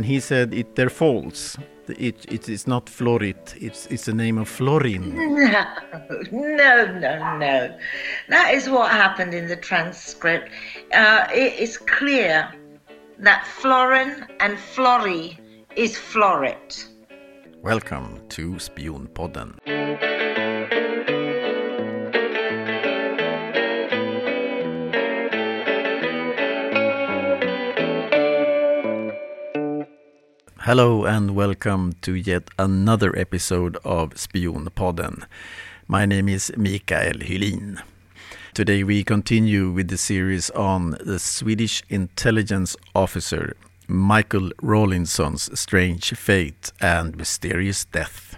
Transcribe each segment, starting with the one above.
and he said it they're false. It, it is not Florit. It's it's the name of Florin. No, no, no, no. That is what happened in the transcript. Uh, it is clear that Florin and Florry is Florit. Welcome to Spionpodden. Hello and welcome to yet another episode of Spionpodden. My name is Mikael Hylin. Today we continue with the series on the Swedish intelligence officer Michael Rawlinson's strange fate and mysterious death.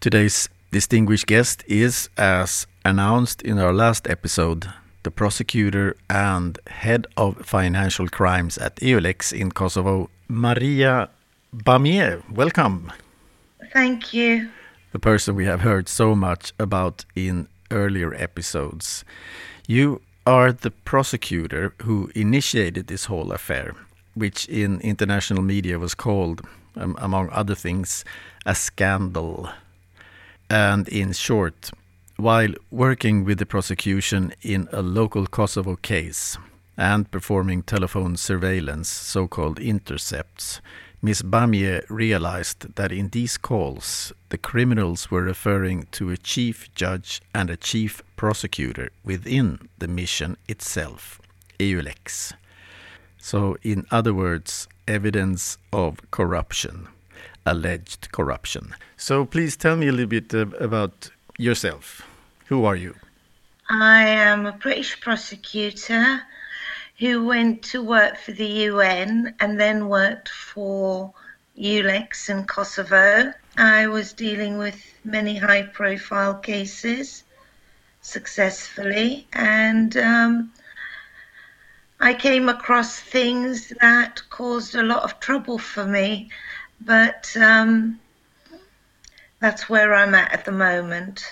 Today's distinguished guest is, as announced in our last episode, the prosecutor and head of financial crimes at EULEX in Kosovo, Maria Bamieh. Welcome. Thank you. The person we have heard so much about in earlier episodes. You are the prosecutor who initiated this whole affair, which in international media was called, um, among other things, a scandal. And in short, while working with the prosecution in a local Kosovo case and performing telephone surveillance, so called intercepts, Ms. Bamieh realized that in these calls, the criminals were referring to a chief judge and a chief prosecutor within the mission itself, EULEX. So, in other words, evidence of corruption, alleged corruption. So, please tell me a little bit uh, about yourself. Who are you? I am a British prosecutor who went to work for the UN and then worked for EULEX in Kosovo. I was dealing with many high profile cases successfully and um, I came across things that caused a lot of trouble for me, but um, that's where I'm at at the moment.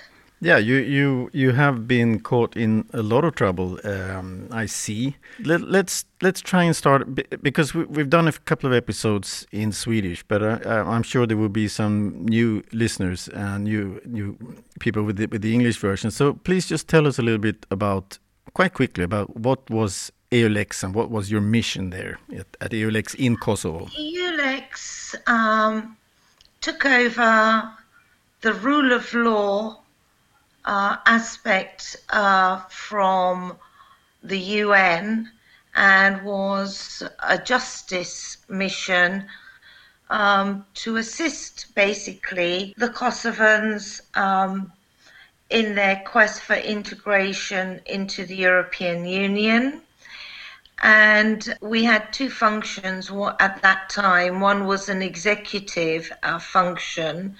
Yeah, you you you have been caught in a lot of trouble. Um, I see. Let, us let's, let's try and start because we, have done a couple of episodes in Swedish, but uh, uh, I'm sure there will be some new listeners and new new people with the, with the English version. So please just tell us a little bit about quite quickly about what was EULEX and what was your mission there at, at EULEX in Kosovo. EULEX um, took over the rule of law uh, aspect uh, from the UN and was a justice mission um, to assist basically the Kosovans um, in their quest for integration into the European Union. And we had two functions at that time. One was an executive uh, function,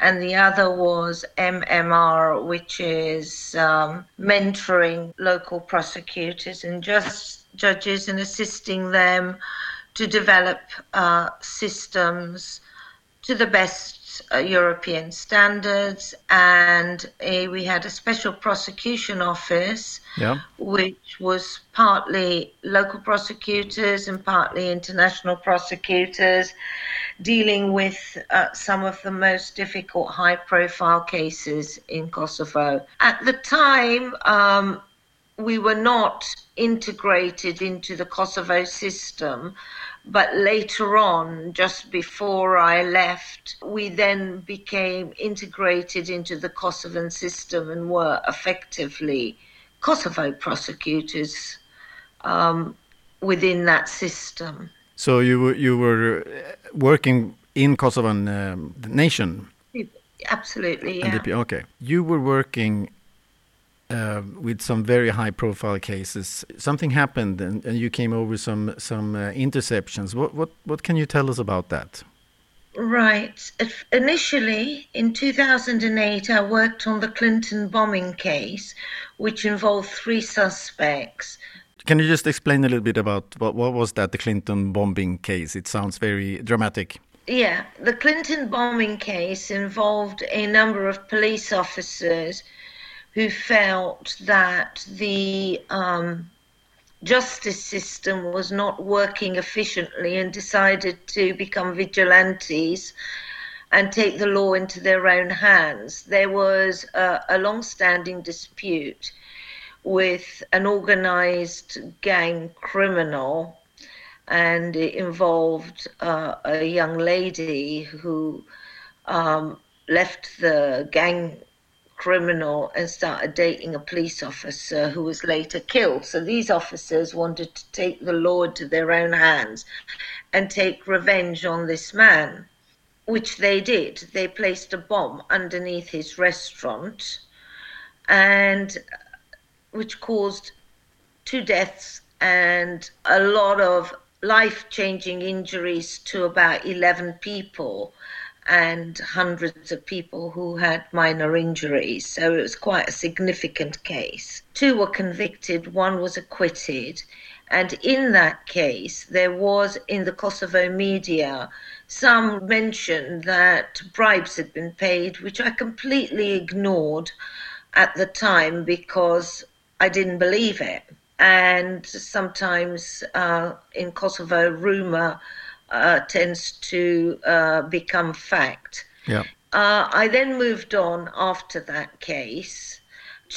and the other was MMR, which is um, mentoring local prosecutors and just judges and assisting them to develop uh, systems to the best uh, European standards, and a, we had a special prosecution office, yeah. which was partly local prosecutors and partly international prosecutors, dealing with uh, some of the most difficult high profile cases in Kosovo. At the time, um, we were not integrated into the Kosovo system, but later on, just before I left, we then became integrated into the Kosovan system and were effectively Kosovo prosecutors um, within that system. So you were, you were working in Kosovan um, nation. Absolutely, yeah. okay, you were working uh, with some very high profile cases. Something happened, and, and you came over some some uh, interceptions. What what what can you tell us about that? Right. Initially, in 2008, I worked on the Clinton bombing case, which involved three suspects can you just explain a little bit about what, what was that, the Clinton bombing case? It sounds very dramatic. Yeah, the Clinton bombing case involved a number of police officers who felt that the um, justice system was not working efficiently and decided to become vigilantes and take the law into their own hands. There was a, a long standing dispute with an organized gang criminal, and it involved uh, a young lady who um, left the gang criminal and started dating a police officer who was later killed. So these officers wanted to take the law into their own hands and take revenge on this man which they did. They placed a bomb underneath his restaurant, and which caused two deaths and a lot of life changing injuries to about 11 people and hundreds of people who had minor injuries. So it was quite a significant case. Two were convicted, one was acquitted. And in that case, there was in the Kosovo media some mention that bribes had been paid, which I completely ignored at the time because I didn't believe it. And sometimes uh, in Kosovo, rumor uh, tends to uh, become fact. Yeah. Uh, I then moved on after that case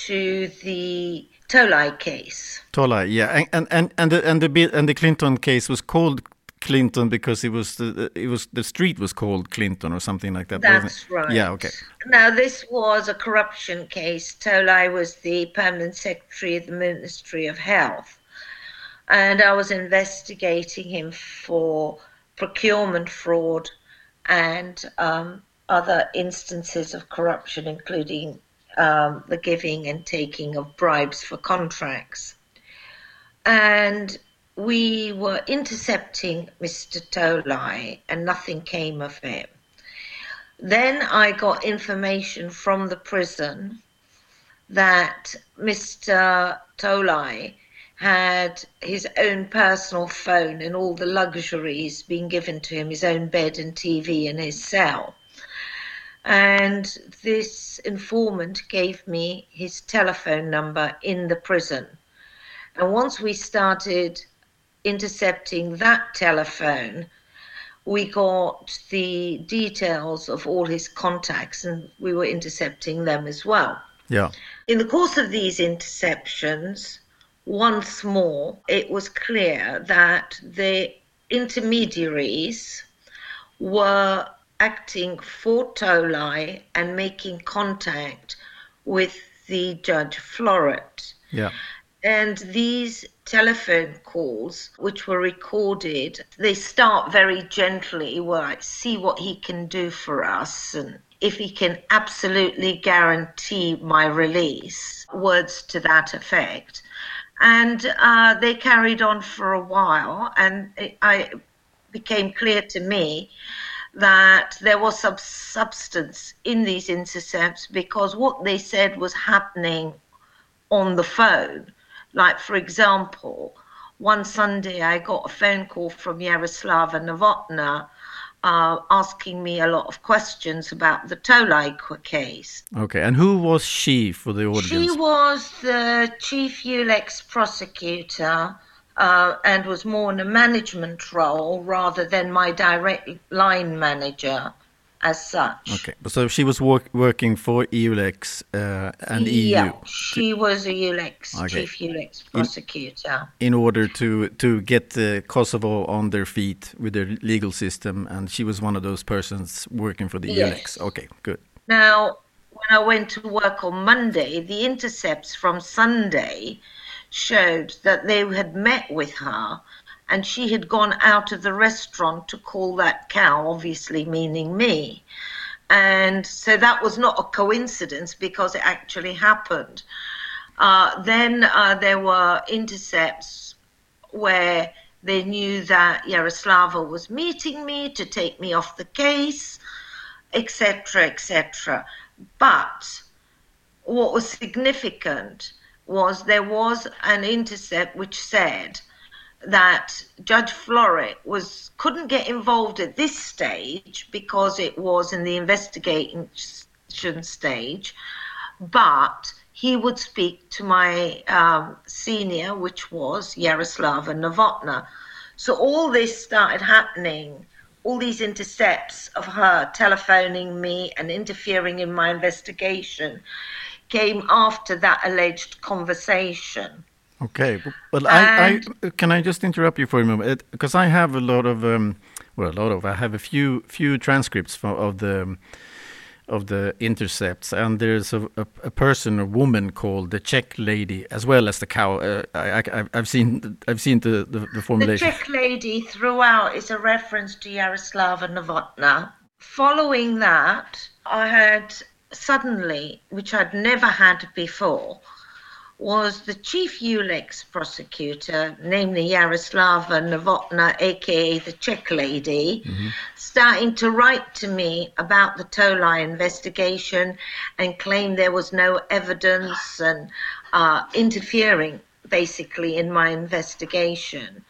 to the Tolai case. Tolai, yeah, and and and the and the and the Clinton case was called Clinton because it was the it was the street was called Clinton or something like that. That's right. Yeah. Okay. Now this was a corruption case. Tolai was the permanent secretary of the Ministry of Health, and I was investigating him for procurement fraud and um, other instances of corruption, including um, the giving and taking of bribes for contracts. And we were intercepting Mr. Tolai and nothing came of him. Then I got information from the prison that Mr. Tolai had his own personal phone and all the luxuries being given to him, his own bed and TV in his cell. And this informant gave me his telephone number in the prison. And once we started intercepting that telephone, we got the details of all his contacts and we were intercepting them as well. Yeah. In the course of these interceptions, once more, it was clear that the intermediaries were acting for Tolai and making contact with the Judge Florit. Yeah. And these telephone calls, which were recorded, they start very gently, well, like, see what he can do for us and if he can absolutely guarantee my release, words to that effect. And uh, they carried on for a while, and it I, became clear to me that there was some substance in these intercepts because what they said was happening on the phone like, for example, one Sunday I got a phone call from Yaroslava Novotna uh, asking me a lot of questions about the Tolai case. Okay, and who was she for the audience? She was the chief EULEX prosecutor uh, and was more in a management role rather than my direct line manager as such. Okay, so she was work, working for EULEX uh, and yeah, EU. she was a EULEX, Okay. chief EULEX prosecutor. in order to to get uh, Kosovo on their feet with their legal system, and she was one of those persons working for the Yes. EULEX. Okay, good. Now, when I went to work on Monday, the intercepts from Sunday showed that they had met with her and she had gone out of the restaurant to call that cow, obviously meaning me. And so that was not a coincidence because it actually happened. Uh, then uh, there were intercepts where they knew that Yaroslava was meeting me to take me off the case, etc., etc. But what was significant was there was an intercept which said that Judge Florit was couldn't get involved at this stage because it was in the investigation stage, but he would speak to my um, senior, which was Yaroslava Novotna. So all this started happening, all these intercepts of her telephoning me and interfering in my investigation came after that alleged conversation. Okay, well, I, I, can I just interrupt you for a moment because I have a lot of um, well, a lot of I have a few few transcripts for, of the of the intercepts, and there's a, a, a, person, a woman called the Czech lady, as well as the cow. Uh, I, have seen I've seen the, the, the formulation. The Czech lady throughout is a reference to Yaroslava Novotna. Following that, I had suddenly, which I'd never had before, was the chief EULEX prosecutor, namely Yaroslava Novotna, aka the Czech lady, mm-hmm. starting to write to me about the Tolai investigation and claim there was no evidence and uh, interfering basically in my investigation.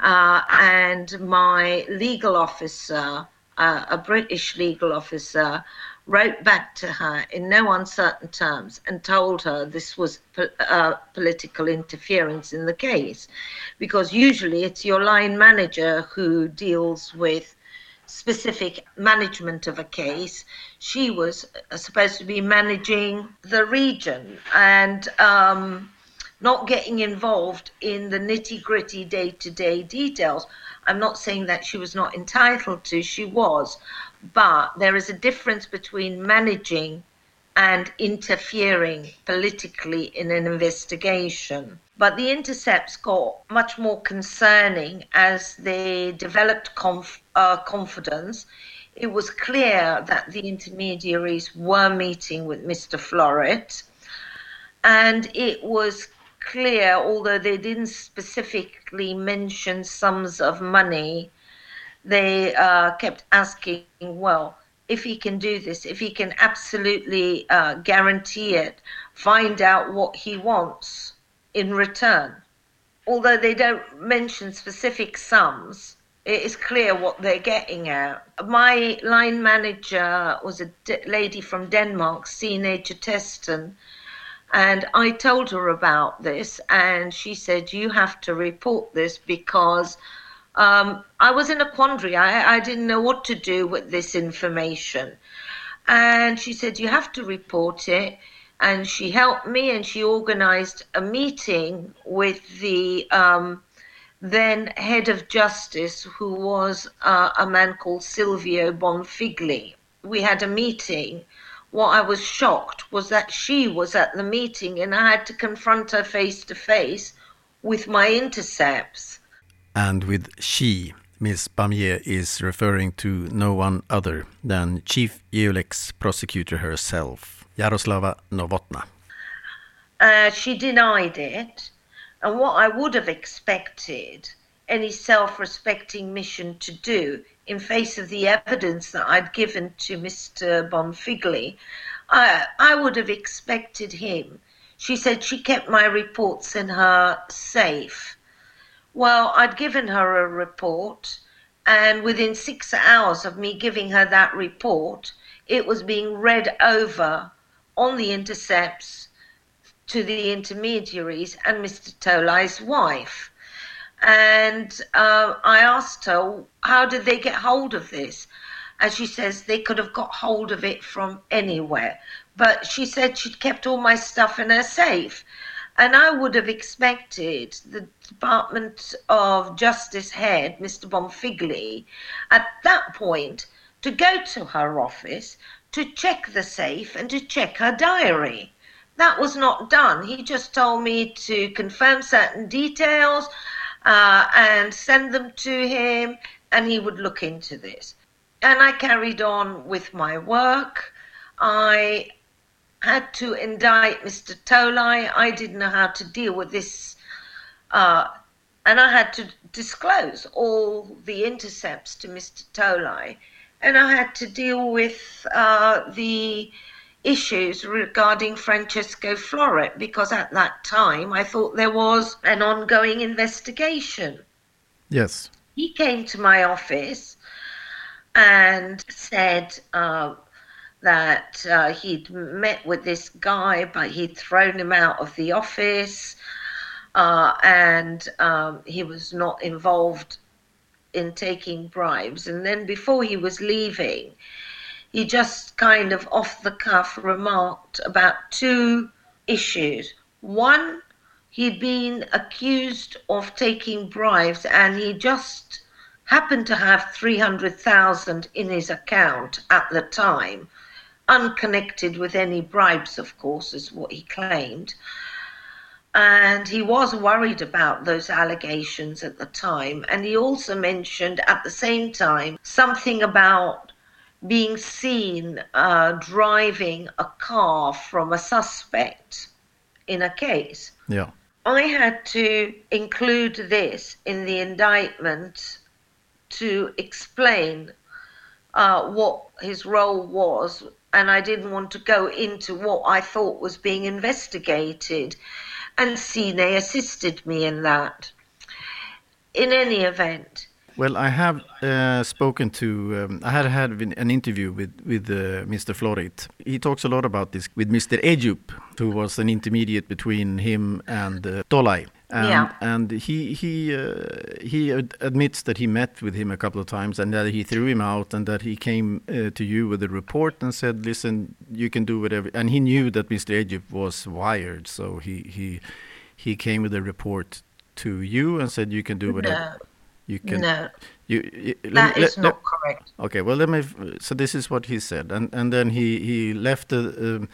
Uh, and my legal officer, uh, a British legal officer, wrote back to her in no uncertain terms and told her this was uh, political interference in the case. Because usually it's your line manager who deals with specific management of a case. She was uh, supposed to be managing the region and um, not getting involved in the nitty gritty day to day details. I'm not saying that she was not entitled to, she was, but there is a difference between managing and interfering politically in an investigation. But the intercepts got much more concerning as they developed conf- uh, confidence. It was clear that the intermediaries were meeting with Mr. Florit, and it was clear, although they didn't specifically mention sums of money, they uh, kept asking, well, if he can do this, if he can absolutely uh, guarantee it, find out what he wants in return. Although they don't mention specific sums, it is clear what they're getting at. My line manager was a lady from Denmark, Signe Testen, and I told her about this, and she said, You have to report this because um, I was in a quandary. I, I didn't know what to do with this information. And she said, You have to report it. And she helped me and she organized a meeting with the um, then head of justice, who was uh, a man called Silvio Bonfigli. We had a meeting. What I was shocked was that she was at the meeting and I had to confront her face to face with my intercepts. And with she, Ms. Bamieh is referring to no one other than Chief EULEX prosecutor herself, Yaroslava Novotna. Uh, she denied it, and what I would have expected any self respecting mission to do in face of the evidence that I'd given to Mr. Bonfigli, I, I would have expected him. She said she kept my reports in her safe well, I'd given her a report, and within six hours of me giving her that report, it was being read over on the intercepts to the intermediaries and Mr. Tolai's wife. And uh, I asked her, how did they get hold of this? And she says they could have got hold of it from anywhere. But she said she'd kept all my stuff in her safe. And I would have expected the Department of Justice head, Mr. Bonfigli, at that point to go to her office to check the safe and to check her diary. That was not done. He just told me to confirm certain details uh, and send them to him, and he would look into this. And I carried on with my work. I had to indict Mr. Tolai. I didn't know how to deal with this. Uh, and I had to disclose all the intercepts to Mr. Tolai. And I had to deal with uh, the issues regarding Francesco Florit because at that time I thought there was an ongoing investigation. Yes. He came to my office and said, uh, that uh, he'd met with this guy, but he'd thrown him out of the office, uh, and um, he was not involved in taking bribes. And then before he was leaving, he just kind of off the cuff remarked about two issues. One, he'd been accused of taking bribes, and he just happened to have 300,000 in his account at the time unconnected with any bribes, of course, is what he claimed. And he was worried about those allegations at the time. And he also mentioned at the same time something about being seen uh, driving a car from a suspect in a case. Yeah. I had to include this in the indictment to explain uh, what his role was and I didn't want to go into what I thought was being investigated. And Sine assisted me in that. In any event. Well, I have uh, spoken to, um, I had had an interview with, with uh, Mr. Florit. He talks a lot about this with Mr. Ejup, who was an intermediate between him and uh, Tolai. And, yeah. and he he uh, he admits that he met with him a couple of times and that he threw him out and that he came uh, to you with a report and said, "Listen, you can do whatever." And he knew that Mr. Ejup was wired, so he he he came with a report to you and said, "You can do whatever." No. You can. No. You, you that is let, not correct. Okay. Well, let me. So this is what he said, and and then he he left the um,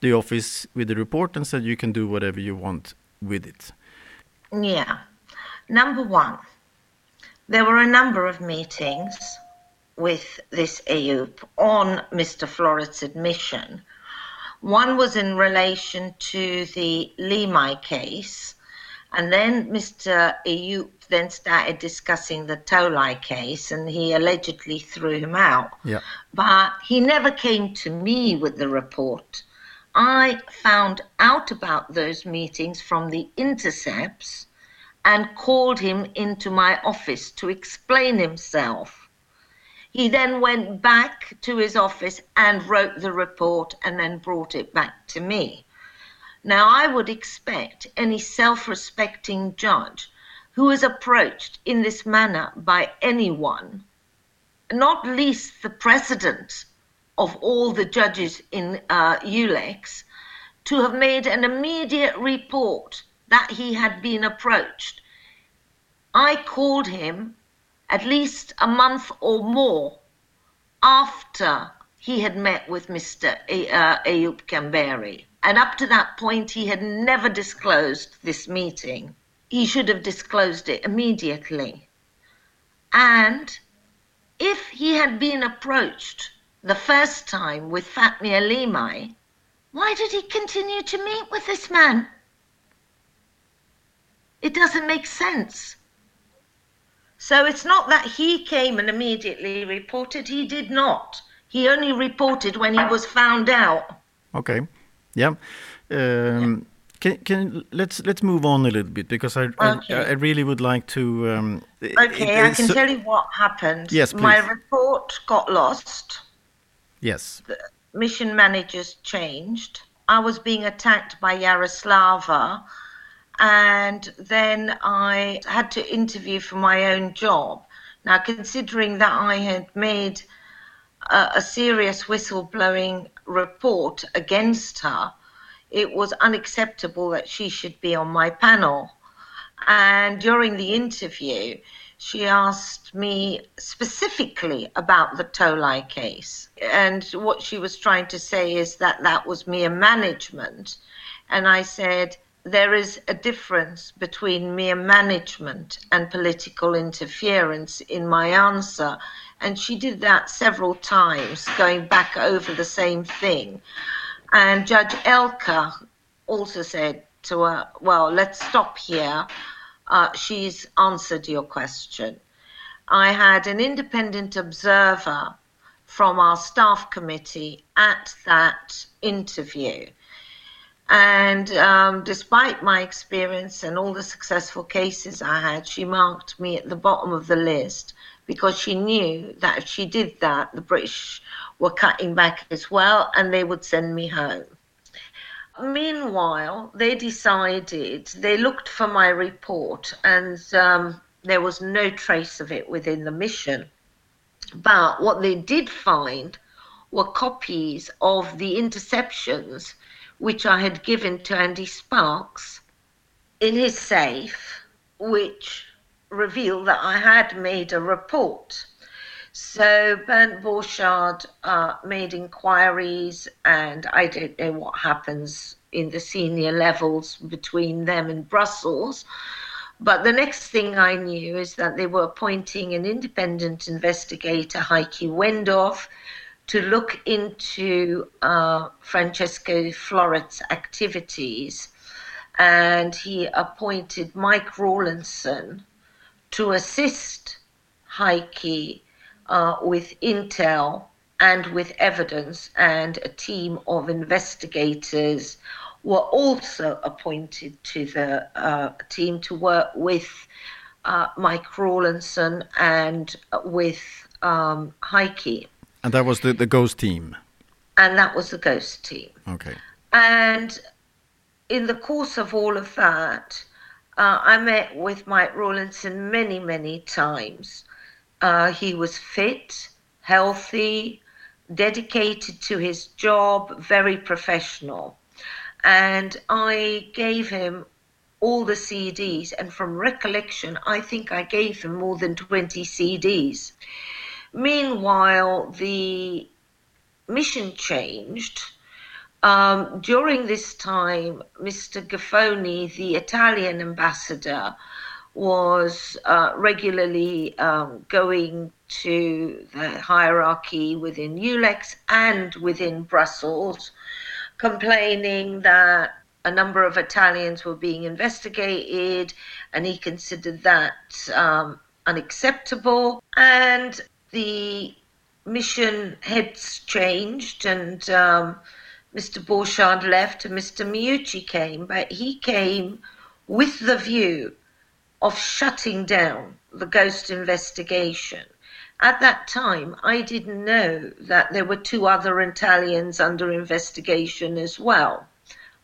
the office with the report and said, "You can do whatever you want with it." Yeah. Number one, there were a number of meetings with this Ayub on Mr. Florit's admission. One was in relation to the Limai case, and then Mr. Ayub then started discussing the Tolai case, and he allegedly threw him out. Yeah. But he never came to me with the report. I found out about those meetings from the intercepts and called him into my office to explain himself. He then went back to his office and wrote the report and then brought it back to me. Now, I would expect any self respecting judge who is approached in this manner by anyone, not least the president of all the judges in uh, EULEX to have made an immediate report that he had been approached. I called him at least a month or more after he had met with Mr. Uh, Ayub Kamberi. And up to that point, he had never disclosed this meeting. He should have disclosed it immediately. And if he had been approached the first time with Fatmi Alimai, why did he continue to meet with this man? It doesn't make sense. So it's not that he came and immediately reported. He did not. He only reported when he was found out. Okay. Yeah. Um. Can, can let's let's move on a little bit because I okay. I, I, really would like to. Um, okay, it, I can so, tell you what happened. Yes, please. My report got lost. Yes. The mission managers changed. I was being attacked by Yaroslava, and then I had to interview for my own job. Now, considering that I had made a, a serious whistleblowing report against her, it was unacceptable that she should be on my panel. And during the interview, she asked me specifically about the Tolai case. And what she was trying to say is that that was mere management. And I said, there is a difference between mere management and political interference in my answer. And she did that several times, going back over the same thing. And Judge Elka also said to her, Well, let's stop here uh, she's answered your question. I had an independent observer from our staff committee at that interview. And um, despite my experience and all the successful cases I had, she marked me at the bottom of the list because she knew that if she did that, the British were cutting back as well and they would send me home. Meanwhile, they decided, they looked for my report and um, there was no trace of it within the mission. But what they did find were copies of the interceptions which I had given to Andy Sparks in his safe, which revealed that I had made a report. So Bernd Borchardt uh, made inquiries, and I don't know what happens in the senior levels between them and Brussels. But the next thing I knew is that they were appointing an independent investigator, Heike Wendorf, to look into uh, Francesco Florit's activities. And he appointed Mike Rawlinson to assist Heike uh, with intel and with evidence, and a team of investigators were also appointed to the uh, team to work with uh, Mike Rawlinson and with um, Heike. And that was the, the ghost team? And that was the ghost team. Okay. And in the course of all of that, uh, I met with Mike Rawlinson many, many times. Uh, he was fit, healthy, dedicated to his job, very professional. And I gave him all the CDs, and from recollection, I think I gave him more than 20 CDs. Meanwhile, the mission changed. Um, during this time, Mr. Giffoni, the Italian ambassador, was uh, regularly um, going to the hierarchy within EULEX and within Brussels, complaining that a number of Italians were being investigated, and he considered that um, unacceptable. And the mission heads changed, and um, Mr. Borchardt left, and Mr. Meucci came, but he came with the view of shutting down the ghost investigation. At that time, I didn't know that there were two other Italians under investigation as well.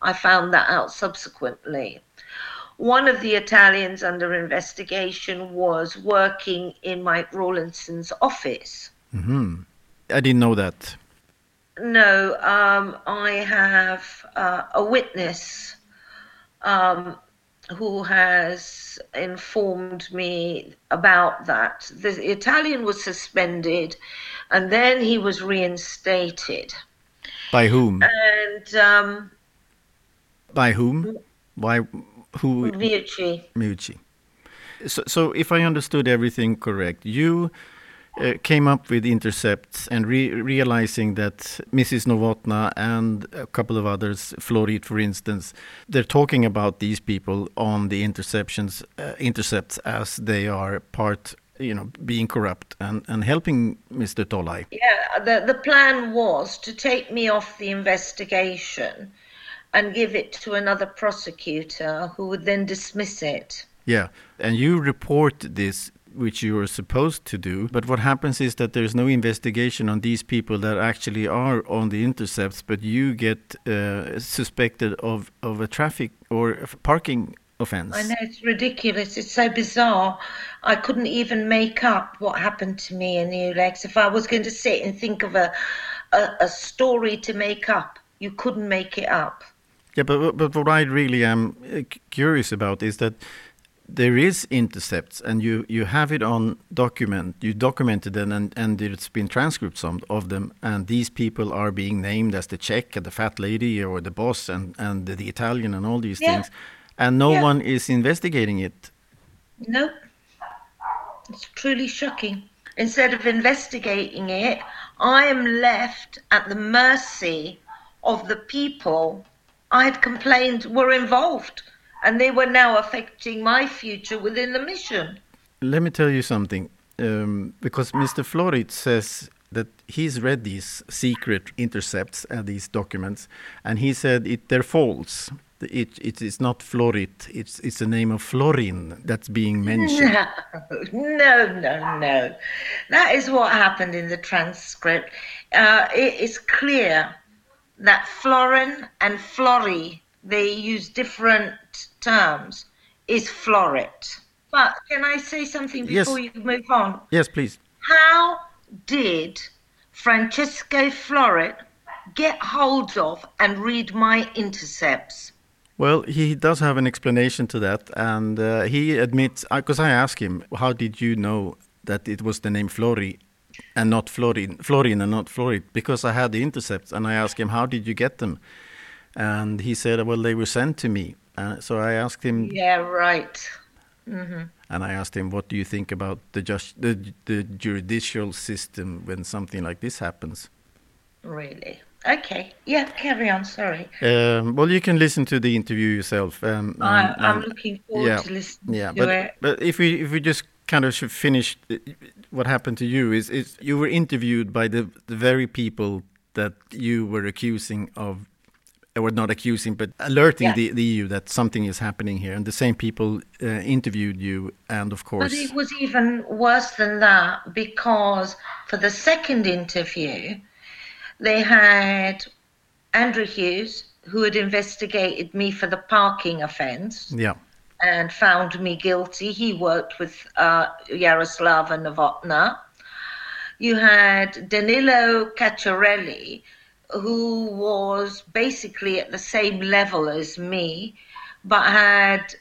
I found that out subsequently. One of the Italians under investigation was working in Mike Rawlinson's office. Mm-hmm. I didn't know that. No, um, I have uh, a witness um, who has informed me about that. The Italian was suspended and then he was reinstated. By whom? And um, by whom? Why? Who? Meucci. Meucci. So, so if I understood everything correct, you uh, came up with intercepts and re realizing that Mrs. Novotna and a couple of others, Florit for instance, they're talking about these people on the interceptions, uh, intercepts as they are part, you know, being corrupt and, and helping Mr. Tolai. Yeah, the, the plan was to take me off the investigation and give it to another prosecutor who would then dismiss it. Yeah, and you report this which you are supposed to do. But what happens is that there's no investigation on these people that actually are on the intercepts, but you get uh, suspected of, of a traffic or a parking offense. I know it's ridiculous. It's so bizarre. I couldn't even make up what happened to me in EULEX. If I was going to sit and think of a, a, a story to make up, you couldn't make it up. Yeah, but but what I really am uh, curious about is that there is intercepts and you, you have it on document you documented them and, and it's been transcripts of, of them and these people are being named as the czech and the fat lady or the boss and, and the, the italian and all these yeah. things and no yeah. one is investigating it no it's truly shocking instead of investigating it i am left at the mercy of the people i had complained were involved and they were now affecting my future within the mission. Let me tell you something, um, because Mr. Florit says that he's read these secret intercepts and these documents, and he said it they're false. it, it is not Florit. It's it's the name of Florin that's being mentioned. No, no, no, no. That is what happened in the transcript. Uh, it is clear that Florin and Flori they use different terms. Is Florit? But can I say something before Yes. you move on? Yes, please. How did Francesco Florit get hold of and read my intercepts? Well, he does have an explanation to that, and uh, he admits because I asked him, "How did you know that it was the name Flori and not Florin, Florin and not Florit?" Because I had the intercepts, and I asked him, "How did you get them?" And he said, "Well, they were sent to me." Uh, so I asked him, Yeah, right. and I asked him, "What do you think about the just the, the judicial system when something like this happens?" Really? Okay. Yeah, carry on. Sorry. Um, well, you can listen to the interview yourself. Um, I, I'm looking forward yeah, to listening yeah, to but it. but if we if we just kind of should finish uh, what happened to you is is you were interviewed by the the very people that you were accusing of or not accusing but alerting Yeah. the, the EU that something is happening here and the same people uh, interviewed you and of course But it was even worse than that because for the second interview, they had Andrew Hughes, who had investigated me for the parking offence yeah and found me guilty. He worked with uh, Yaroslava Novotna. You had Danilo Cacciarelli, who was basically at the same level as me, but had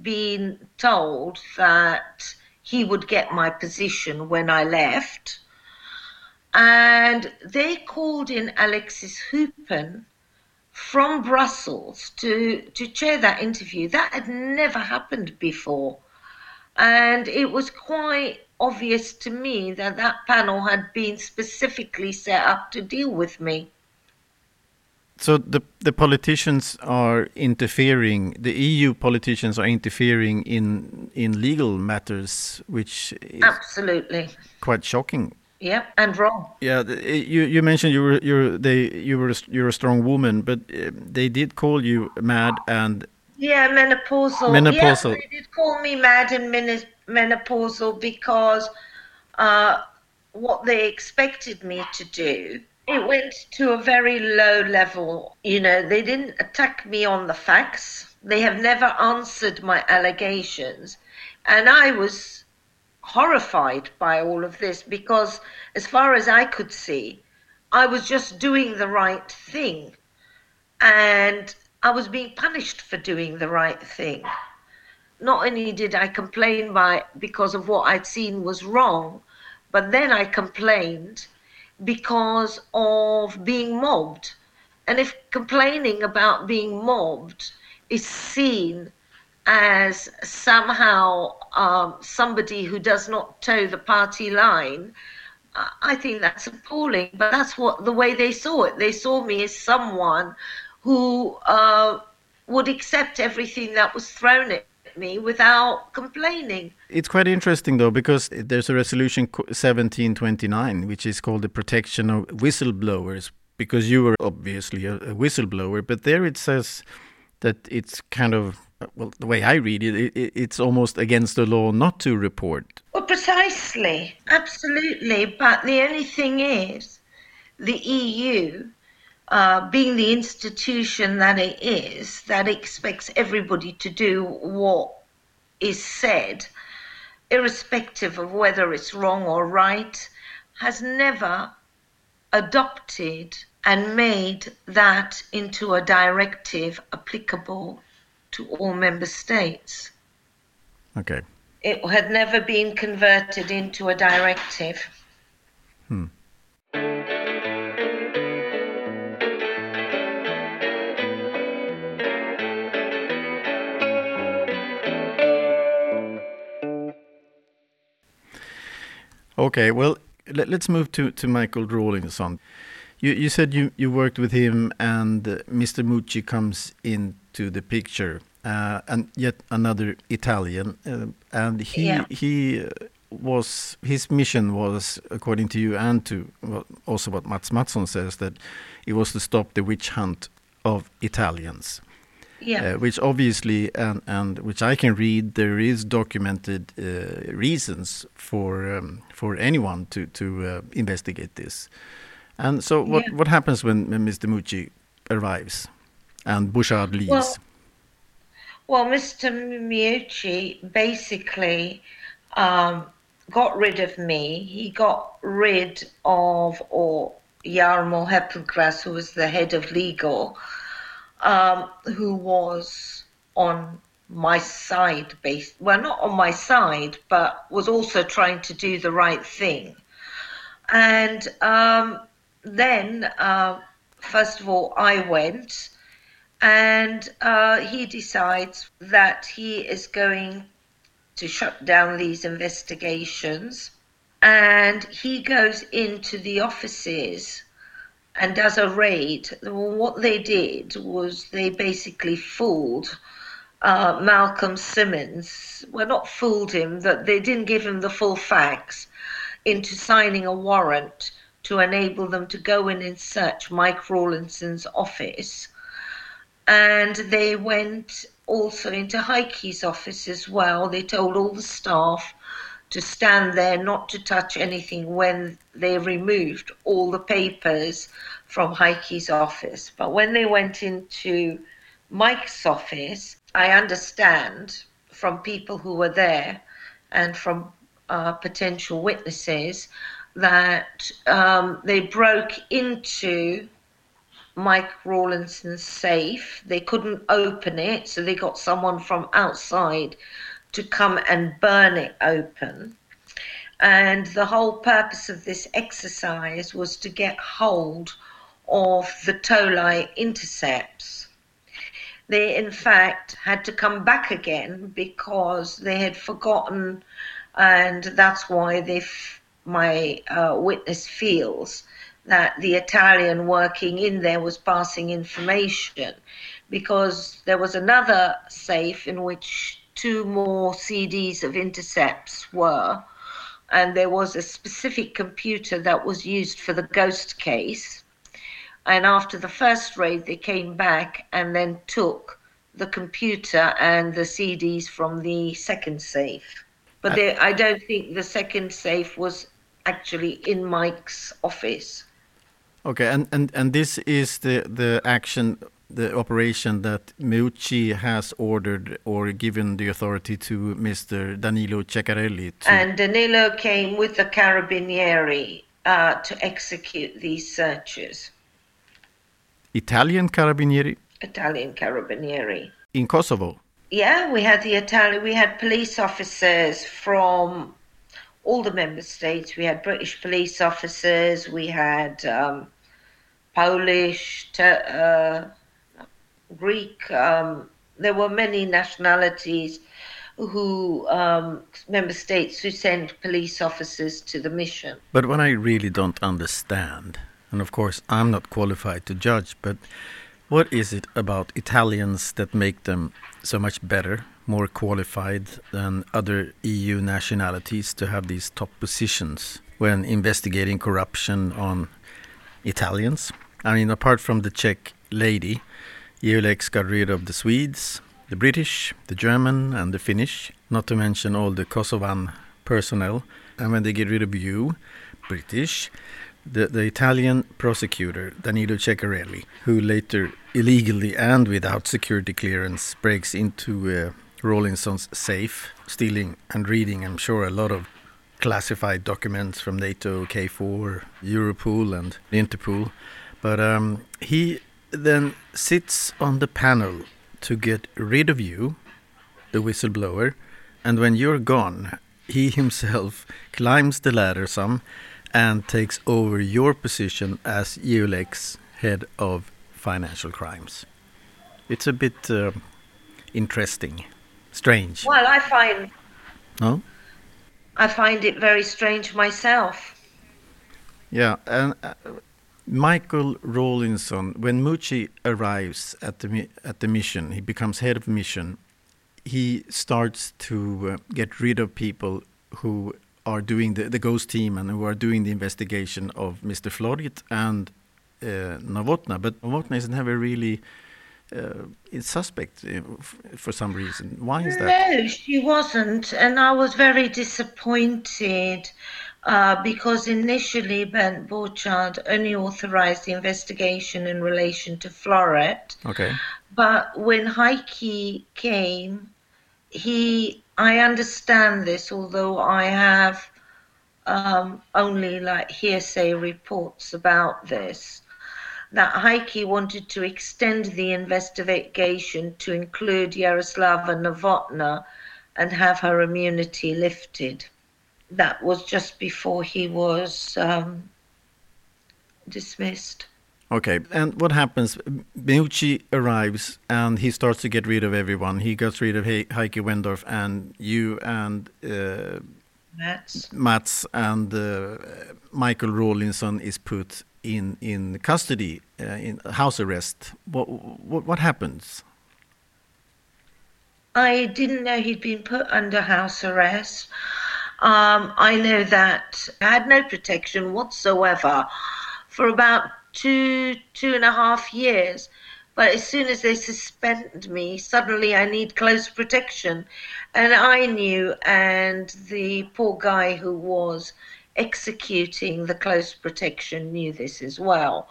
been told that he would get my position when I left. And they called in Alexis Hoopen from Brussels to, to chair that interview. That had never happened before. And it was quite obvious to me that that panel had been specifically set up to deal with me. So the the politicians are interfering the EU politicians are interfering in in legal matters which is Absolutely. quite shocking Yep. And wrong. Yeah, you you mentioned you were you're they you were you're a strong woman, but uh, they did call you mad and Yeah, menopausal. Menopausal. Yeah, they did call me mad and menopausal because uh, what they expected me to do, it went to a very low level. You know, they didn't attack me on the facts. They have never answered my allegations. And I was horrified by all of this because, as far as I could see, I was just doing the right thing and I was being punished for doing the right thing. Not only did I complain by because of what I'd seen was wrong, but then I complained because of being mobbed. And if complaining about being mobbed is seen as somehow um, somebody who does not toe the party line, I- think that's appalling. But that's what the way they saw it. They saw me as someone who uh, would accept everything that was thrown at me without complaining. it's quite interesting though because there's a resolution 1729 which is called the protection of whistleblowers because you were obviously a, a whistleblower, but there it says that it's kind of well the way I read it, it, it it's almost against the law not to report. Well, precisely, absolutely. But the only thing is, the EU, uh, being the institution that it is, that expects everybody to do what is said, irrespective of whether it's wrong or right, has never adopted and made that into a directive applicable to all member states. Okay. It had never been converted into a directive. Okay, well, let, us move to, to Michael Rawlinson. You, you said you, you worked with him, and Mr. Meucci comes into the picture, uh, and yet another Italian, uh, and he Yeah. he was his mission was, according to you, and to well, also what Mats Mattsson says, that it was to stop the witch hunt of Italians. Yeah. Uh, which obviously, and, and which I can read, there is documented uh, reasons for um, for anyone to to uh, investigate this. And so, what Yeah. what happens when, when Mr. Meucci arrives and Borchardt leaves? Well, well, Mr. Meucci basically um, got rid of me. He got rid of or Jarmo Heppelgras, who was the head of legal, um, who was on my side, based well, not on my side, but was also trying to do the right thing. And um, then, uh, first of all, I went, and uh, he decides that he is going to shut down these investigations. And he goes into the offices and as a raid. What they did was they basically fooled uh, Malcolm Simmons. Well, not fooled him, but they didn't give him the full facts into signing a warrant to enable them to go in and search Mike Rawlinson's office. And they went also into Heike's office as well. They told all the staff to stand there, not to touch anything when they removed all the papers from Heike's office. But when they went into Mike's office, I understand from people who were there and from uh, potential witnesses that um, they broke into Mike Rawlinson's safe. They couldn't open it, so they got someone from outside to come and burn it open. And the whole purpose of this exercise was to get hold of the Tolai intercepts. They, in fact, had to come back again because they had forgotten, and that's why they, f- my uh, witness feels that the Italian working in there was passing information because there was another safe in which two more CDs of intercepts were, and there was a specific computer that was used for the ghost case. And after the first raid, they came back and then took the computer and the CDs from the second safe. But uh, they, I don't think the second safe was actually in Mike's office. Okay, and, and, and this is the, the action, the operation that Meucci has ordered or given the authority to Mr. Danilo Ceccarelli to. And Danilo came with the Carabinieri uh, to execute these searches, Italian Carabinieri Italian Carabinieri. in Kosovo. Yeah, we had the Italian, we had police officers from all the member states. We had British police officers, we had um, Polish, uh, Greek. Um, there were many nationalities who um, member states who sent police officers to the mission. But what I really don't understand, and of course I'm not qualified to judge, but what is it about Italians that make them so much better, more qualified than other EU nationalities to have these top positions when investigating corruption on Italians? I mean, apart from the Czech lady, EULEX got rid of the Swedes, the British, the German, and the Finnish, not to mention all the Kosovan personnel. And when they get rid of you, British, the, the Italian prosecutor, Danilo Ceccarelli, who later illegally and without security clearance breaks into uh, Rawlinson's safe, stealing and reading, I'm sure, a lot of classified documents from NATO, KFOR, Europol, and Interpol. But um, he then sits on the panel to get rid of you, the whistleblower, and when you're gone, he himself climbs the ladder some and takes over your position as EULEX head of financial crimes. It's a bit uh, interesting, strange. Well, I find No? I find it very strange myself. Yeah, and uh, Michael Rawlinson, when Meucci arrives at the at the mission, he becomes head of mission. He starts to uh, get rid of people who are doing the, the ghost team and who are doing the investigation of Mr. Florit and uh, Novotna. But Novotna is never really uh, is suspect uh, for some reason. Why is that? No, she wasn't, and I was very disappointed. Uh, because initially Bernd Borchardt only authorized the investigation in relation to Florit. Okay. But when Heike came, he, I understand this, although I have um, only like hearsay reports about this, that Heike wanted to extend the investigation to include Jaroslava Novotna and have her immunity lifted that was just before he was um, dismissed. Okay, and what happens? Meucci arrives and he starts to get rid of everyone. He gets rid of he Heike Wendorf and you and uh, Mats. Mats and uh, Michael Rawlinson is put in in custody, uh, in house arrest. What, what what happens? I didn't know he'd been put under house arrest. Um, I know that I had no protection whatsoever for about two, two and a half years. But as soon as they suspend me, suddenly I need close protection. And I knew, and the poor guy who was executing the close protection knew this as well.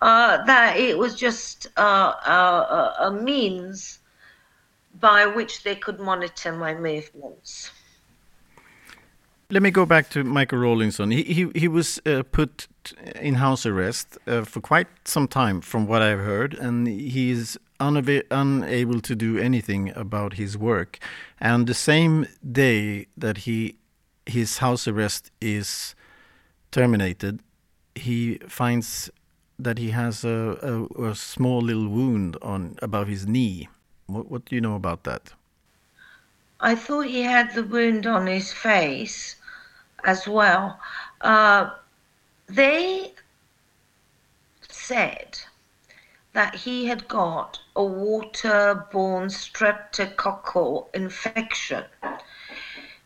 Uh, that it was just uh, uh, a means by which they could monitor my movements let me go back to Michael Rawlinson. He he he was uh, put in house arrest uh, for quite some time, from what I've heard, and he is unable to do anything about his work. And the same day that he his house arrest is terminated, he finds that he has a, a, a small little wound on above his knee. What, what do you know about that? I thought he had the wound on his face as well. Uh, they said that he had got a waterborne streptococcal infection.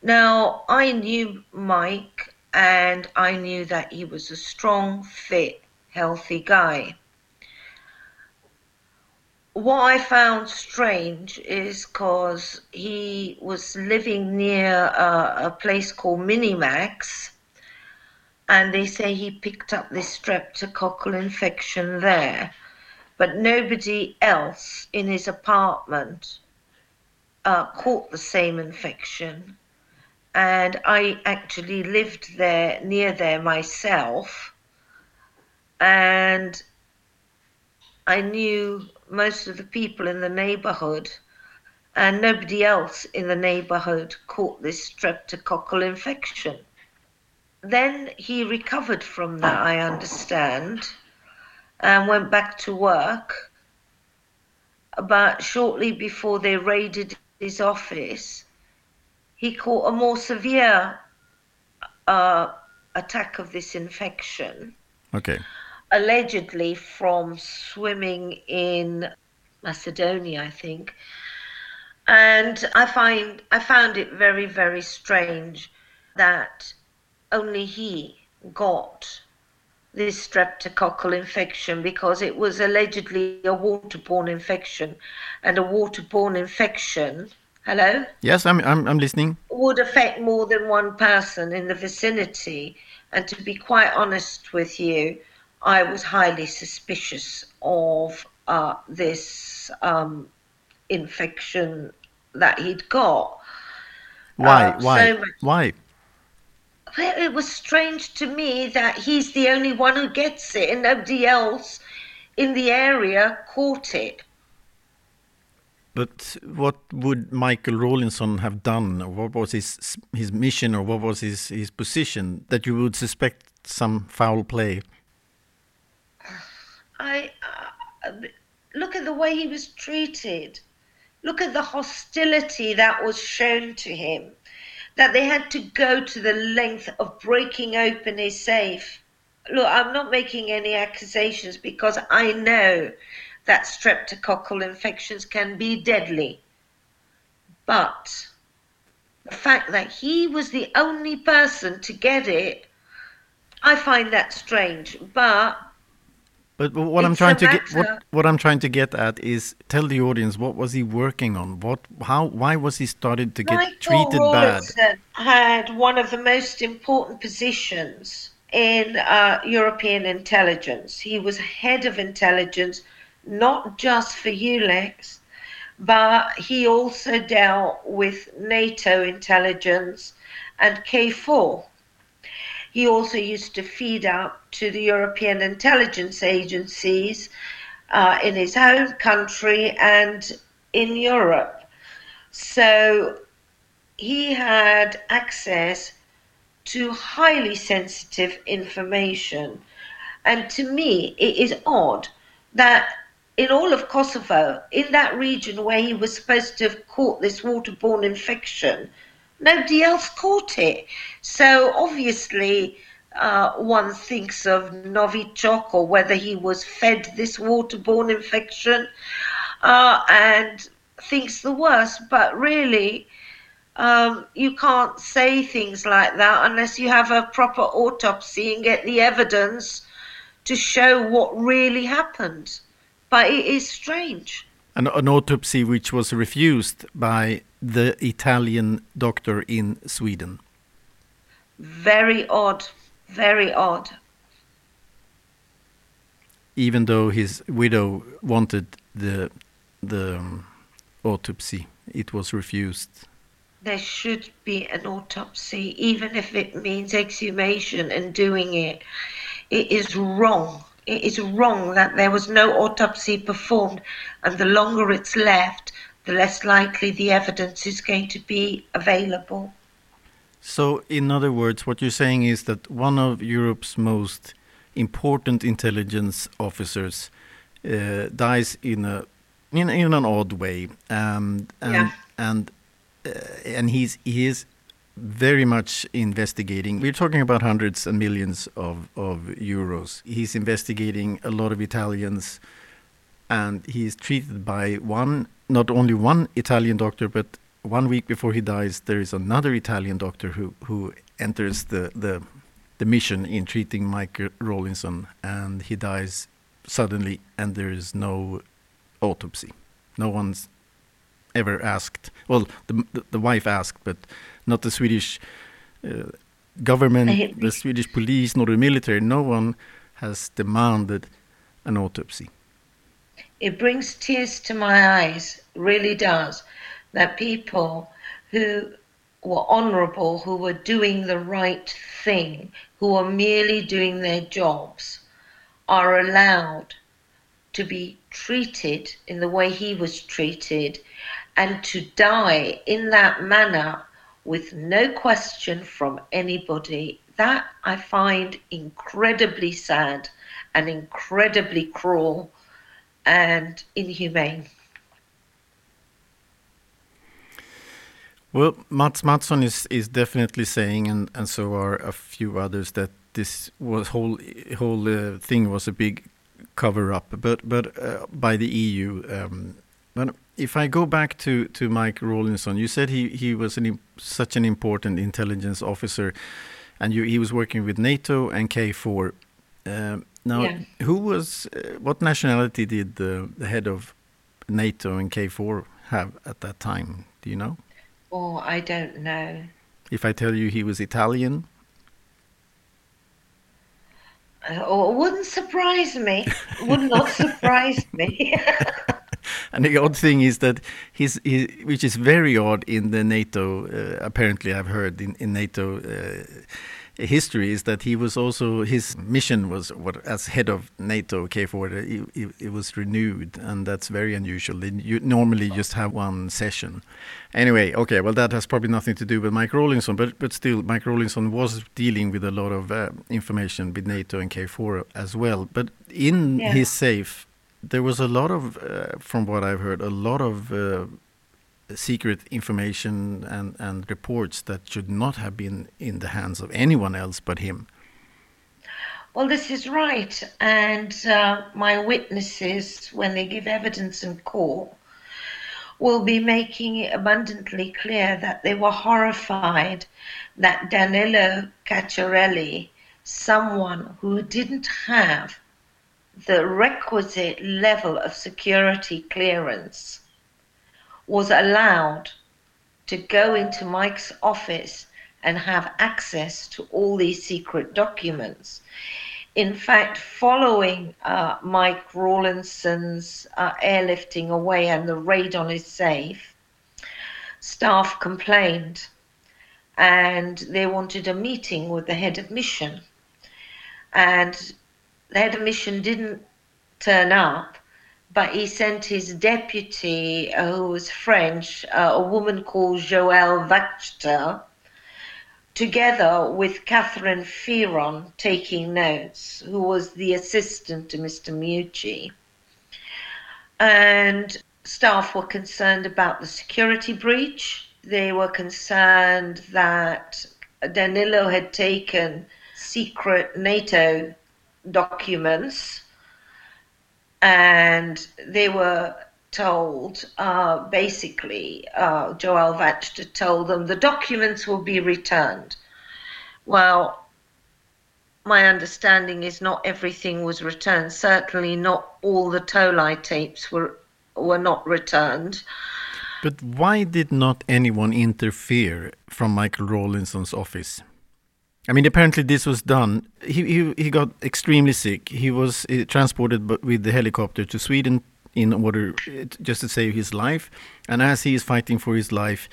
Now, I knew Mike and I knew that he was a strong, fit, healthy guy. What I found strange is because he was living near a, a place called Minimax, and they say he picked up this streptococcal infection there, but nobody else in his apartment uh, caught the same infection. And I actually lived there, near there myself, and I knew most of the people in the neighborhood, and nobody else in the neighborhood caught this streptococcal infection. Then he recovered from that, I understand, and went back to work. But shortly before they raided his office, he caught a more severe uh, attack of this infection. Okay allegedly from swimming in Macedonia, I think. And I find I found it very, very strange that only he got this streptococcal infection because it was allegedly a waterborne infection, and a waterborne infection. Hello. Yes, I'm I'm, I'm listening. Would affect more than one person in the vicinity, and to be quite honest with you, I was highly suspicious of uh, this um, infection that he'd got. Why? Uh, Why? So Why? It was strange to me that he's the only one who gets it and nobody else in the area caught it. But what would Michael Rawlinson have done? What was his his mission, or what was his, his position that you would suspect some foul play? I uh, look at the way he was treated. Look at the hostility that was shown to him. That they had to go to the length of breaking open his safe. Look, I'm not making any accusations because I know that streptococcal infections can be deadly. But the fact that he was the only person to get it, I find that strange. But But what I'm trying to get what what I'm trying to get at is tell the audience what was he working on? What how why was he started to get Michael treated bad? Rawlinson had one of the most important positions in uh, European intelligence. He was head of intelligence, not just for EULEX, but he also dealt with NATO intelligence and KFOR. He also used to feed out to the European intelligence agencies uh, in his own country and in Europe. So he had access to highly sensitive information. And to me, it is odd that in all of Kosovo, in that region where he was supposed to have caught this waterborne infection, nobody else caught it. So obviously, uh, one thinks of Novichok or whether he was fed this waterborne infection uh, and thinks the worst. But really, um, you can't say things like that unless you have a proper autopsy and get the evidence to show what really happened. But it is strange. An, an autopsy which was refused by the Italian doctor in Sweden. Very odd. Very odd. even though his widow wanted the the um, autopsy, it was refused. There should be an autopsy, even if it means exhumation and doing it. It is wrong. It is wrong that there was no autopsy performed, and the longer it's left, the less likely the evidence is going to be available. So, in other words, what you're saying is that one of Europe's most important intelligence officers uh, dies in a in, in an odd way, um, and Yeah. and uh, and he's he is very much investigating. We're talking about hundreds and millions of of euros. He's investigating a lot of Italians, and he is treated by one not only one Italian doctor, but one week before he dies, there is another Italian doctor who who enters the the the mission in treating Mike Rawlinson, and he dies suddenly, and there is no autopsy. No one's ever asked. Well, the the, the wife asked, but not the Swedish uh, government, the Swedish police, nor the military. No one has demanded an autopsy. It brings tears to my eyes, really does, that people who were honourable, who were doing the right thing, who are merely doing their jobs, are allowed to be treated in the way he was treated and to die in that manner with no question from anybody. That I find incredibly sad and incredibly cruel and inhumane. Well, Mats Mattsson is, is definitely saying, and, and so are a few others, that this was whole whole uh, thing was a big cover up, but but uh, by the EU. Um, but if I go back to, to Mike Rawlinson, you said he, he was an, such an important intelligence officer, and you, he was working with NATO and KFOR. Um, now, Yeah. who was uh, what nationality did the, the head of NATO and KFOR have at that time? Do you know? Oh, I don't know. If I tell you he was Italian, Uh, oh, it wouldn't surprise me. Would not surprise me. and the odd thing is that he's, he, which is very odd in the NATO. Uh, apparently, I've heard in, in NATO uh, history is that he was also his mission was what as head of NATO KFOR. It, it, it was renewed, and that's very unusual. You normally just have one session. Anyway, okay, well that has probably nothing to do with Mike Rawlinson, but but still, Mike Rawlinson was dealing with a lot of uh, information with NATO and KFOR as well. But in Yeah. his safe, there was a lot of, uh, from what I've heard, a lot of uh, secret information and, and reports that should not have been in the hands of anyone else but him. well, this is right. And uh, my witnesses, when they give evidence in court, will be making it abundantly clear that they were horrified that Danilo Ceccarelli, someone who didn't have the requisite level of security clearance, was allowed to go into Mike's office and have access to all these secret documents. In fact, following uh, Mike Rawlinson's uh, airlifting away and the raid on his safe, staff complained and they wanted a meeting with the head of mission. And the head of mission didn't turn up, but he sent his deputy, uh, who was French, uh, a woman called Joëlle Wachter, together with Catherine Fearon taking notes, who was the assistant to Mr. Meucci. And staff were concerned about the security breach. They were concerned that Danilo had taken secret NATO documents and they were told uh, basically uh, Joëlle Wachter told them the documents will be returned. Well, my understanding is not everything was returned. Certainly, not all the Tolai tapes were were not returned. But why did not anyone interfere from Michael Rawlinson's office? I mean, apparently this was done. He he, he got extremely sick. He was uh, transported with the helicopter to Sweden in order uh, just to save his life. And as he is fighting for his life,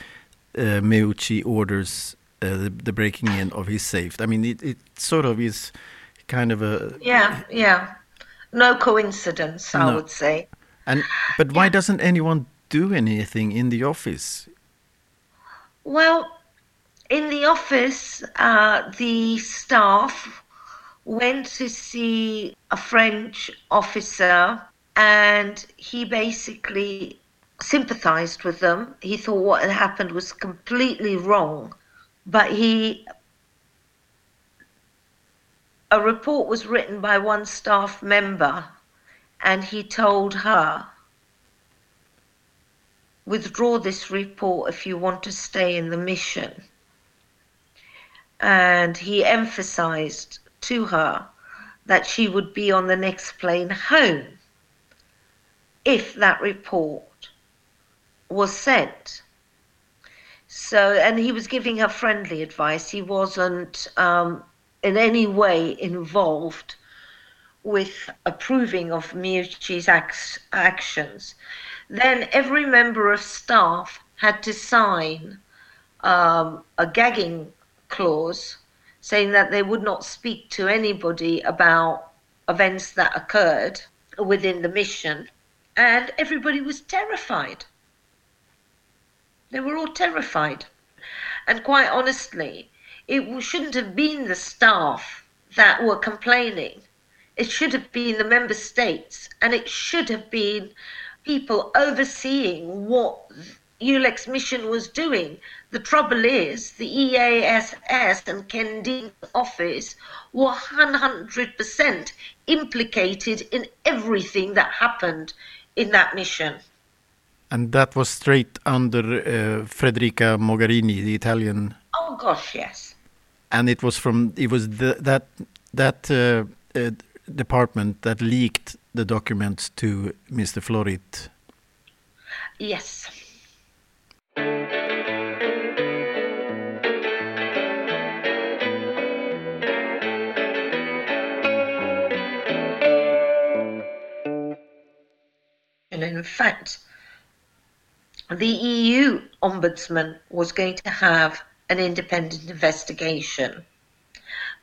uh, Meucci orders uh, the, the, breaking in of his safe. I mean, it, it sort of is kind of a yeah, yeah, no coincidence, I no. would say. And but why yeah. doesn't anyone do anything in the office? Well, in the office, uh, the staff went to see a French officer and he basically sympathized with them. He thought what had happened was completely wrong, but he a report was written by one staff member and he told her withdraw this report if you want to stay in the mission and he emphasized to her that she would be on the next plane home if that report was sent. So, and he was giving her friendly advice. He wasn't um, in any way involved with approving of acts, actions. Then every member of staff had to sign um, a gagging clause saying that they would not speak to anybody about events that occurred within the mission and everybody was terrified. They were all terrified. And quite honestly, it shouldn't have been the staff that were complaining. It should have been the member states, and it should have been people overseeing what EULEX mission was doing. The trouble is, the EEAS and Ken Dean's office were 100% implicated in everything that happened in that mission. And that was straight under uh, Federica Mogherini, the Italian. Oh gosh, yes. And it was from it was the, that that uh, uh, department that leaked the documents to Mr. Florit. Yes. And in fact, the EU ombudsman was going to have an independent investigation.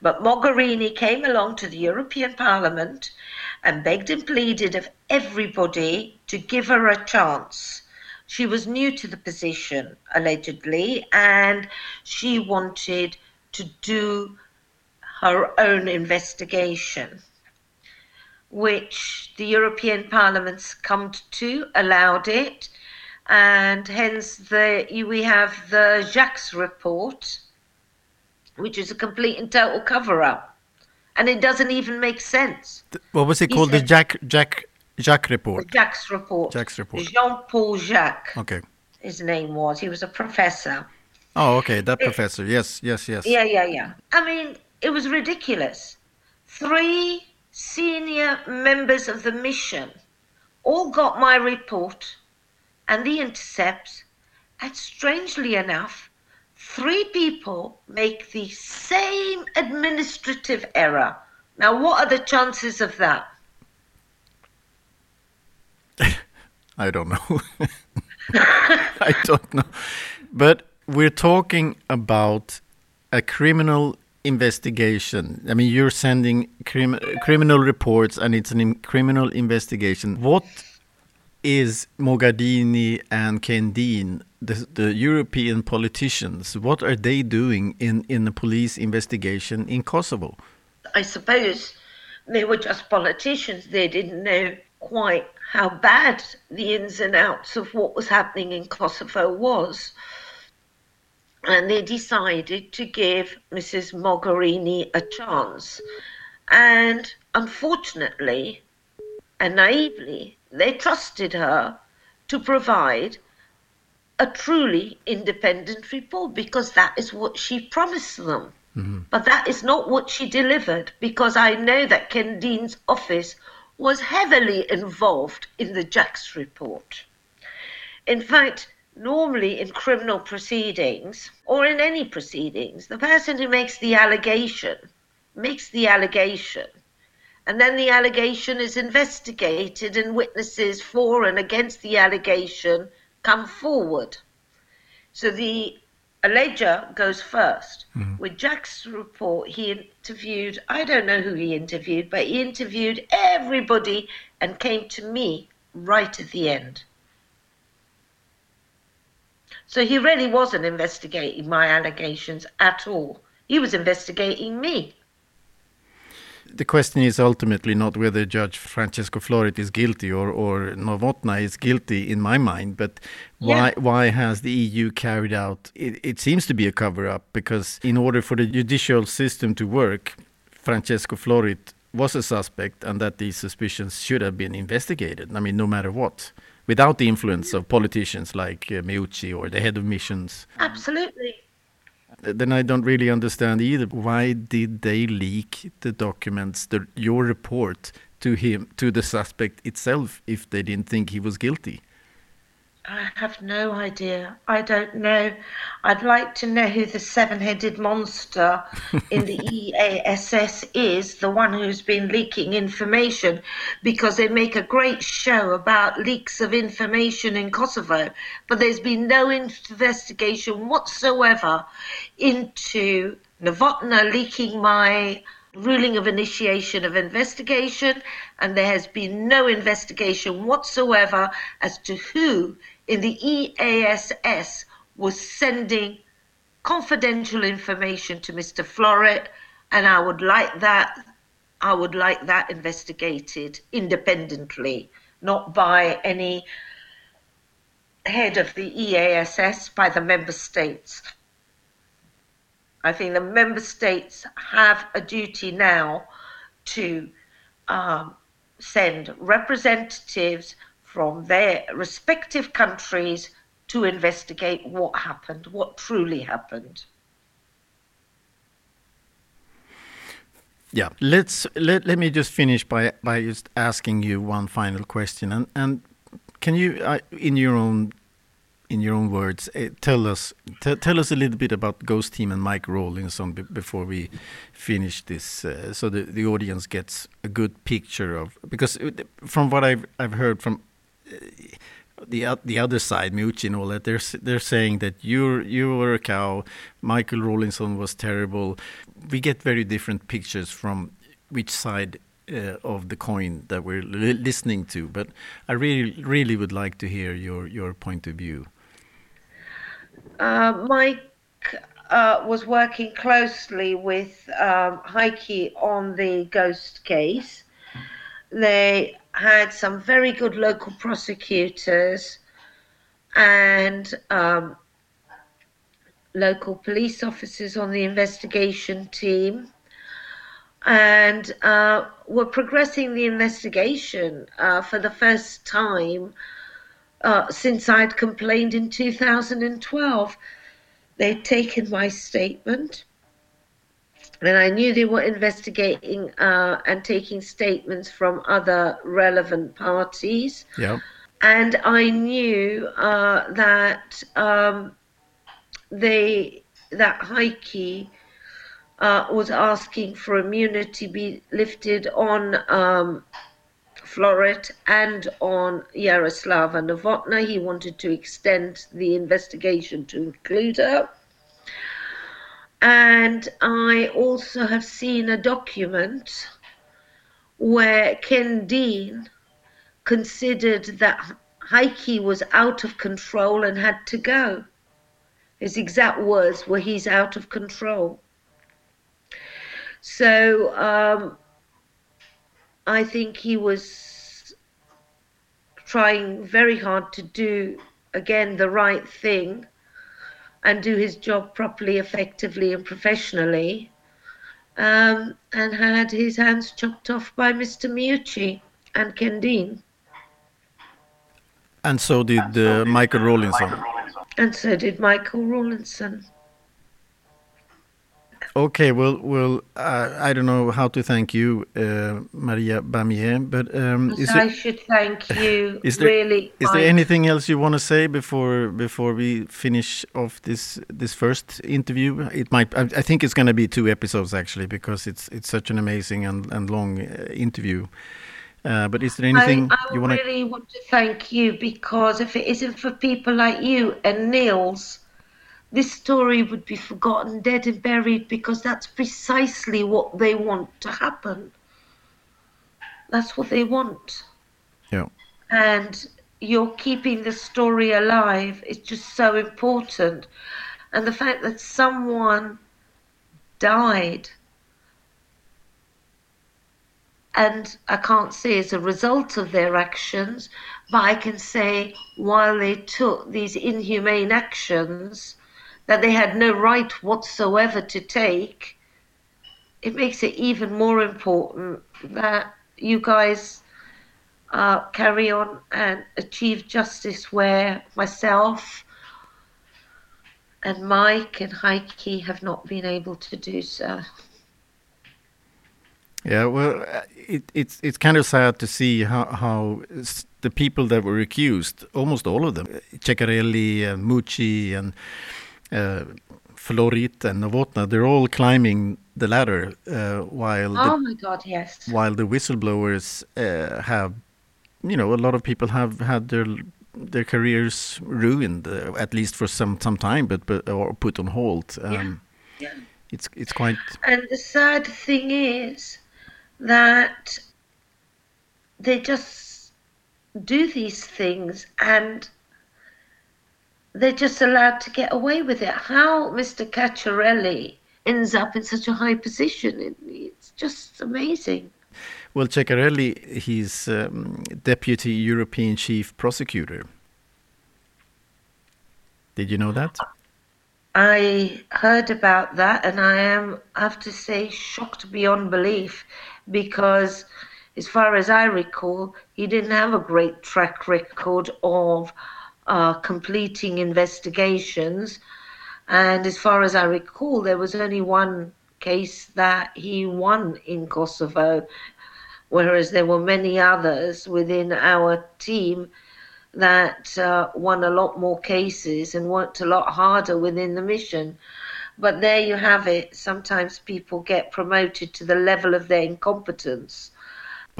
But Mogherini came along to the European Parliament and begged and pleaded of everybody to give her a chance. She was new to the position, allegedly, and she wanted to do her own investigation which the European Parliament's come to, allowed it, and hence the we have the Jacques report, which is a complete and total cover-up, and it doesn't even make sense. What was it he called? Said, the Jack Jack Jacques report. Jacques report. Jacques report. Jean-Paul Jacques. Okay. His name was. He was a professor. Oh, okay, that it, professor. Yes, yes, yes. Yeah, yeah, yeah. I mean, it was ridiculous. Three senior members of the mission all got my report and the intercepts, and strangely enough, three people make the same administrative error. Now, what are the chances of that? I don't know. I don't know. But we're talking about a criminal investigation. I mean, you're sending crim criminal reports and it's a criminal investigation. What is Mogherini and Ken the, the, European politicians, what are they doing in, in the police investigation in Kosovo? I suppose they were just politicians. They didn't know quite how bad the ins and outs of what was happening in Kosovo was. And they decided to give Mrs. Mogherini a chance. And unfortunately and naively, they trusted her to provide a truly independent report because that is what she promised them. Mm-hmm. But that is not what she delivered because I know that Ken Dean's office was heavily involved in the Jacques report. In fact, normally in criminal proceedings or in any proceedings, the person who makes the allegation makes the allegation and then the allegation is investigated and witnesses for and against the allegation come forward. So the alleger goes 1st mm-hmm. With Jacques report, he interviewed, I don't know who he interviewed, but he interviewed everybody and came to me right at the end. So he really wasn't investigating my allegations at all. He was investigating me the question is ultimately not whether Judge Francesco Florit is guilty or, or Novotna is guilty in my mind, but why yeah. why has the EU carried out? It, it seems to be a cover up because in order for the judicial system to work, Francesco Florit was a suspect and that these suspicions should have been investigated. I mean, no matter what, without the influence of politicians like uh, Meucci or the head of missions. Absolutely then I don't really understand either. Why did they leak the documents, the, your report, to him, to the suspect itself, if they didn't think he was guilty? I have no idea. I don't know. I'd like to know who the seven headed monster in the EEAS is, the one who's been leaking information, because they make a great show about leaks of information in Kosovo, but there's been no investigation whatsoever into Novotna leaking my ruling of initiation of investigation, and there has been no investigation whatsoever as to who in the EEAS was sending confidential information to Mr. Florit, and I would like that. I would like that investigated independently, not by any head of the EEAS, by the member states. I think the member states have a duty now to um, send representatives from their respective countries to investigate what happened, what truly happened. Yeah, let's let, let me just finish by by just asking you one final question, and and can you, uh, in your own in your own words, uh, tell us tell us a little bit about Ghost Team and Mike Rawlinson before we finish this, uh, so the the audience gets a good picture of because from what I've I've heard from uh, the the other side, Meucci and all that, they're they're saying that you you were a cow, Michael Rawlinson was terrible. We get very different pictures from which side uh, of the coin that we're li listening to. But I really really would like to hear your your point of view. Uh, Mike uh, was working closely with um, Heike on the ghost case. They had some very good local prosecutors and um, local police officers on the investigation team and uh, were progressing the investigation uh, for the first time uh, since I'd complained in 2012. They'd taken my statement And I knew they were investigating uh, and taking statements from other relevant parties. Yeah. And I knew uh, that um, they that Heike uh, was asking for immunity be lifted on um, Florit and on Jaroslava Novotna. He wanted to extend the investigation to include her. And I also have seen a document where Ken Dean considered that Heike was out of control and had to go. His exact words were, he's out of control. So um, I think he was trying very hard to do, again, the right thing and do his job properly, effectively, and professionally, um, and had his hands chopped off by Mr. Meucci and Ken Dean. And so did uh, Michael Rawlinson. And so did Michael Rawlinson. Okay, well, well, uh, I don't know how to thank you, uh, Maria Bamieh, but um, is I there, should thank you. Is there, really, is there anything else you want to say before before we finish off this this first interview? It might. I, I think it's going to be two episodes actually because it's it's such an amazing and and long uh, interview. Uh, but is there anything I, I you want to? I really want to thank you because if it isn't for people like you and Niels, this story would be forgotten, dead and buried because that's precisely what they want to happen. That's what they want. Yeah. And you're keeping the story alive is just so important. And the fact that someone died and I can't say as a result of their actions, but I can say while they took these inhumane actions that they had no right whatsoever to take, it makes it even more important that you guys uh, carry on and achieve justice where myself and Mike and Heike have not been able to do so. Yeah, well, uh, it, it's it's kind of sad to see how how the people that were accused, almost all of them, Ceccarelli and Meucci and uh, Florit and Novotna, they're all climbing the ladder uh, while oh the, my god, yes, while the whistleblowers uh, have, you know, a lot of people have had their their careers ruined, uh, at least for some some time, but but or put on hold. Um, yeah. yeah. It's it's quite. And the sad thing is that they just do these things and they're just allowed to get away with it. How Mr. Ceccarelli ends up in such a high position, it's just amazing. Well, Ceccarelli, he's um, deputy European chief prosecutor. Did you know that? I heard about that, and I am, I have to say, shocked beyond belief because, as far as I recall, he didn't have a great track record of uh, completing investigations. And as far as I recall, there was only one case that he won in Kosovo, whereas there were many others within our team that uh, won a lot more cases and worked a lot harder within the mission. But there you have it. Sometimes people get promoted to the level of their incompetence.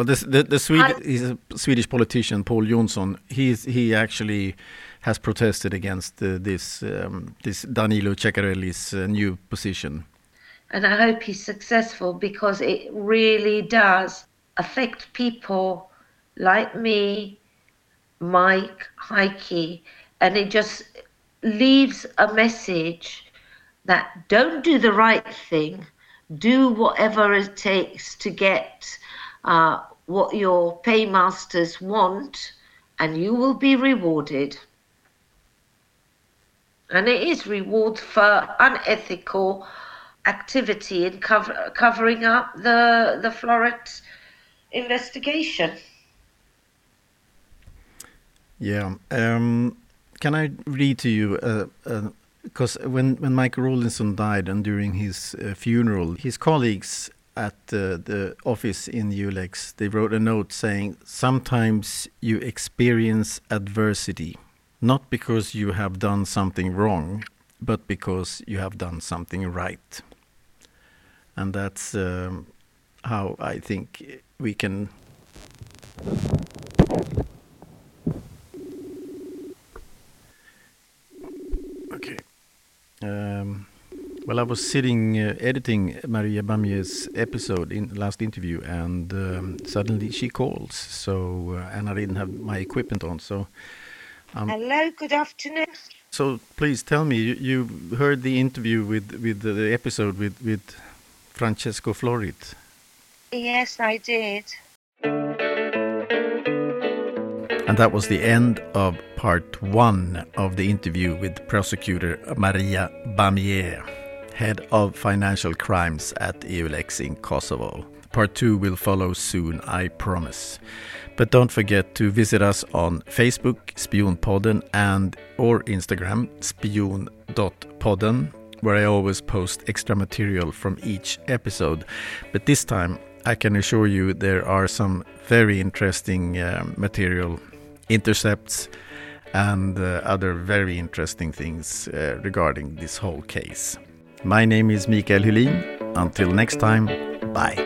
Well, this, the the Swede, he's a Swedish politician, Paul Jonsson. He's he actually has protested against uh, this um, this Danilo Ceccarelli's uh, new position. And I hope he's successful because it really does affect people like me, Mike, Heike, and it just leaves a message that don't do the right thing, do whatever it takes to get uh, what your paymasters want, and you will be rewarded. And it is reward for unethical activity in cover, covering up the the Florit investigation. Yeah. Um, can I read to you a, a, Because when, when Michael Rawlinson died and during his uh, funeral, his colleagues at uh, the office in EULEX, they wrote a note saying, Sometimes you experience adversity, not because you have done something wrong, but because you have done something right. And that's um, how I think we can. Okay. Um, well, I was sitting uh, editing Maria Bamieh's episode in last interview, and um, suddenly she calls. So, uh, and I didn't have my equipment on. So, um, hello, good afternoon. So, please tell me, you, you heard the interview with with the, the episode with with Francesco Florit. Yes, I did. And that was the end of part one of the interview with prosecutor Maria Bamieh, head of financial crimes at EULEX in Kosovo. Part two will follow soon, I promise. But don't forget to visit us on Facebook, Spionpodden, and or Instagram, spion.podden, where I always post extra material from each episode. But this time, I can assure you there are some very interesting uh, material intercepts, and uh, other very interesting things uh, regarding this whole case. My name is Mikael Hylin. Until next time, bye.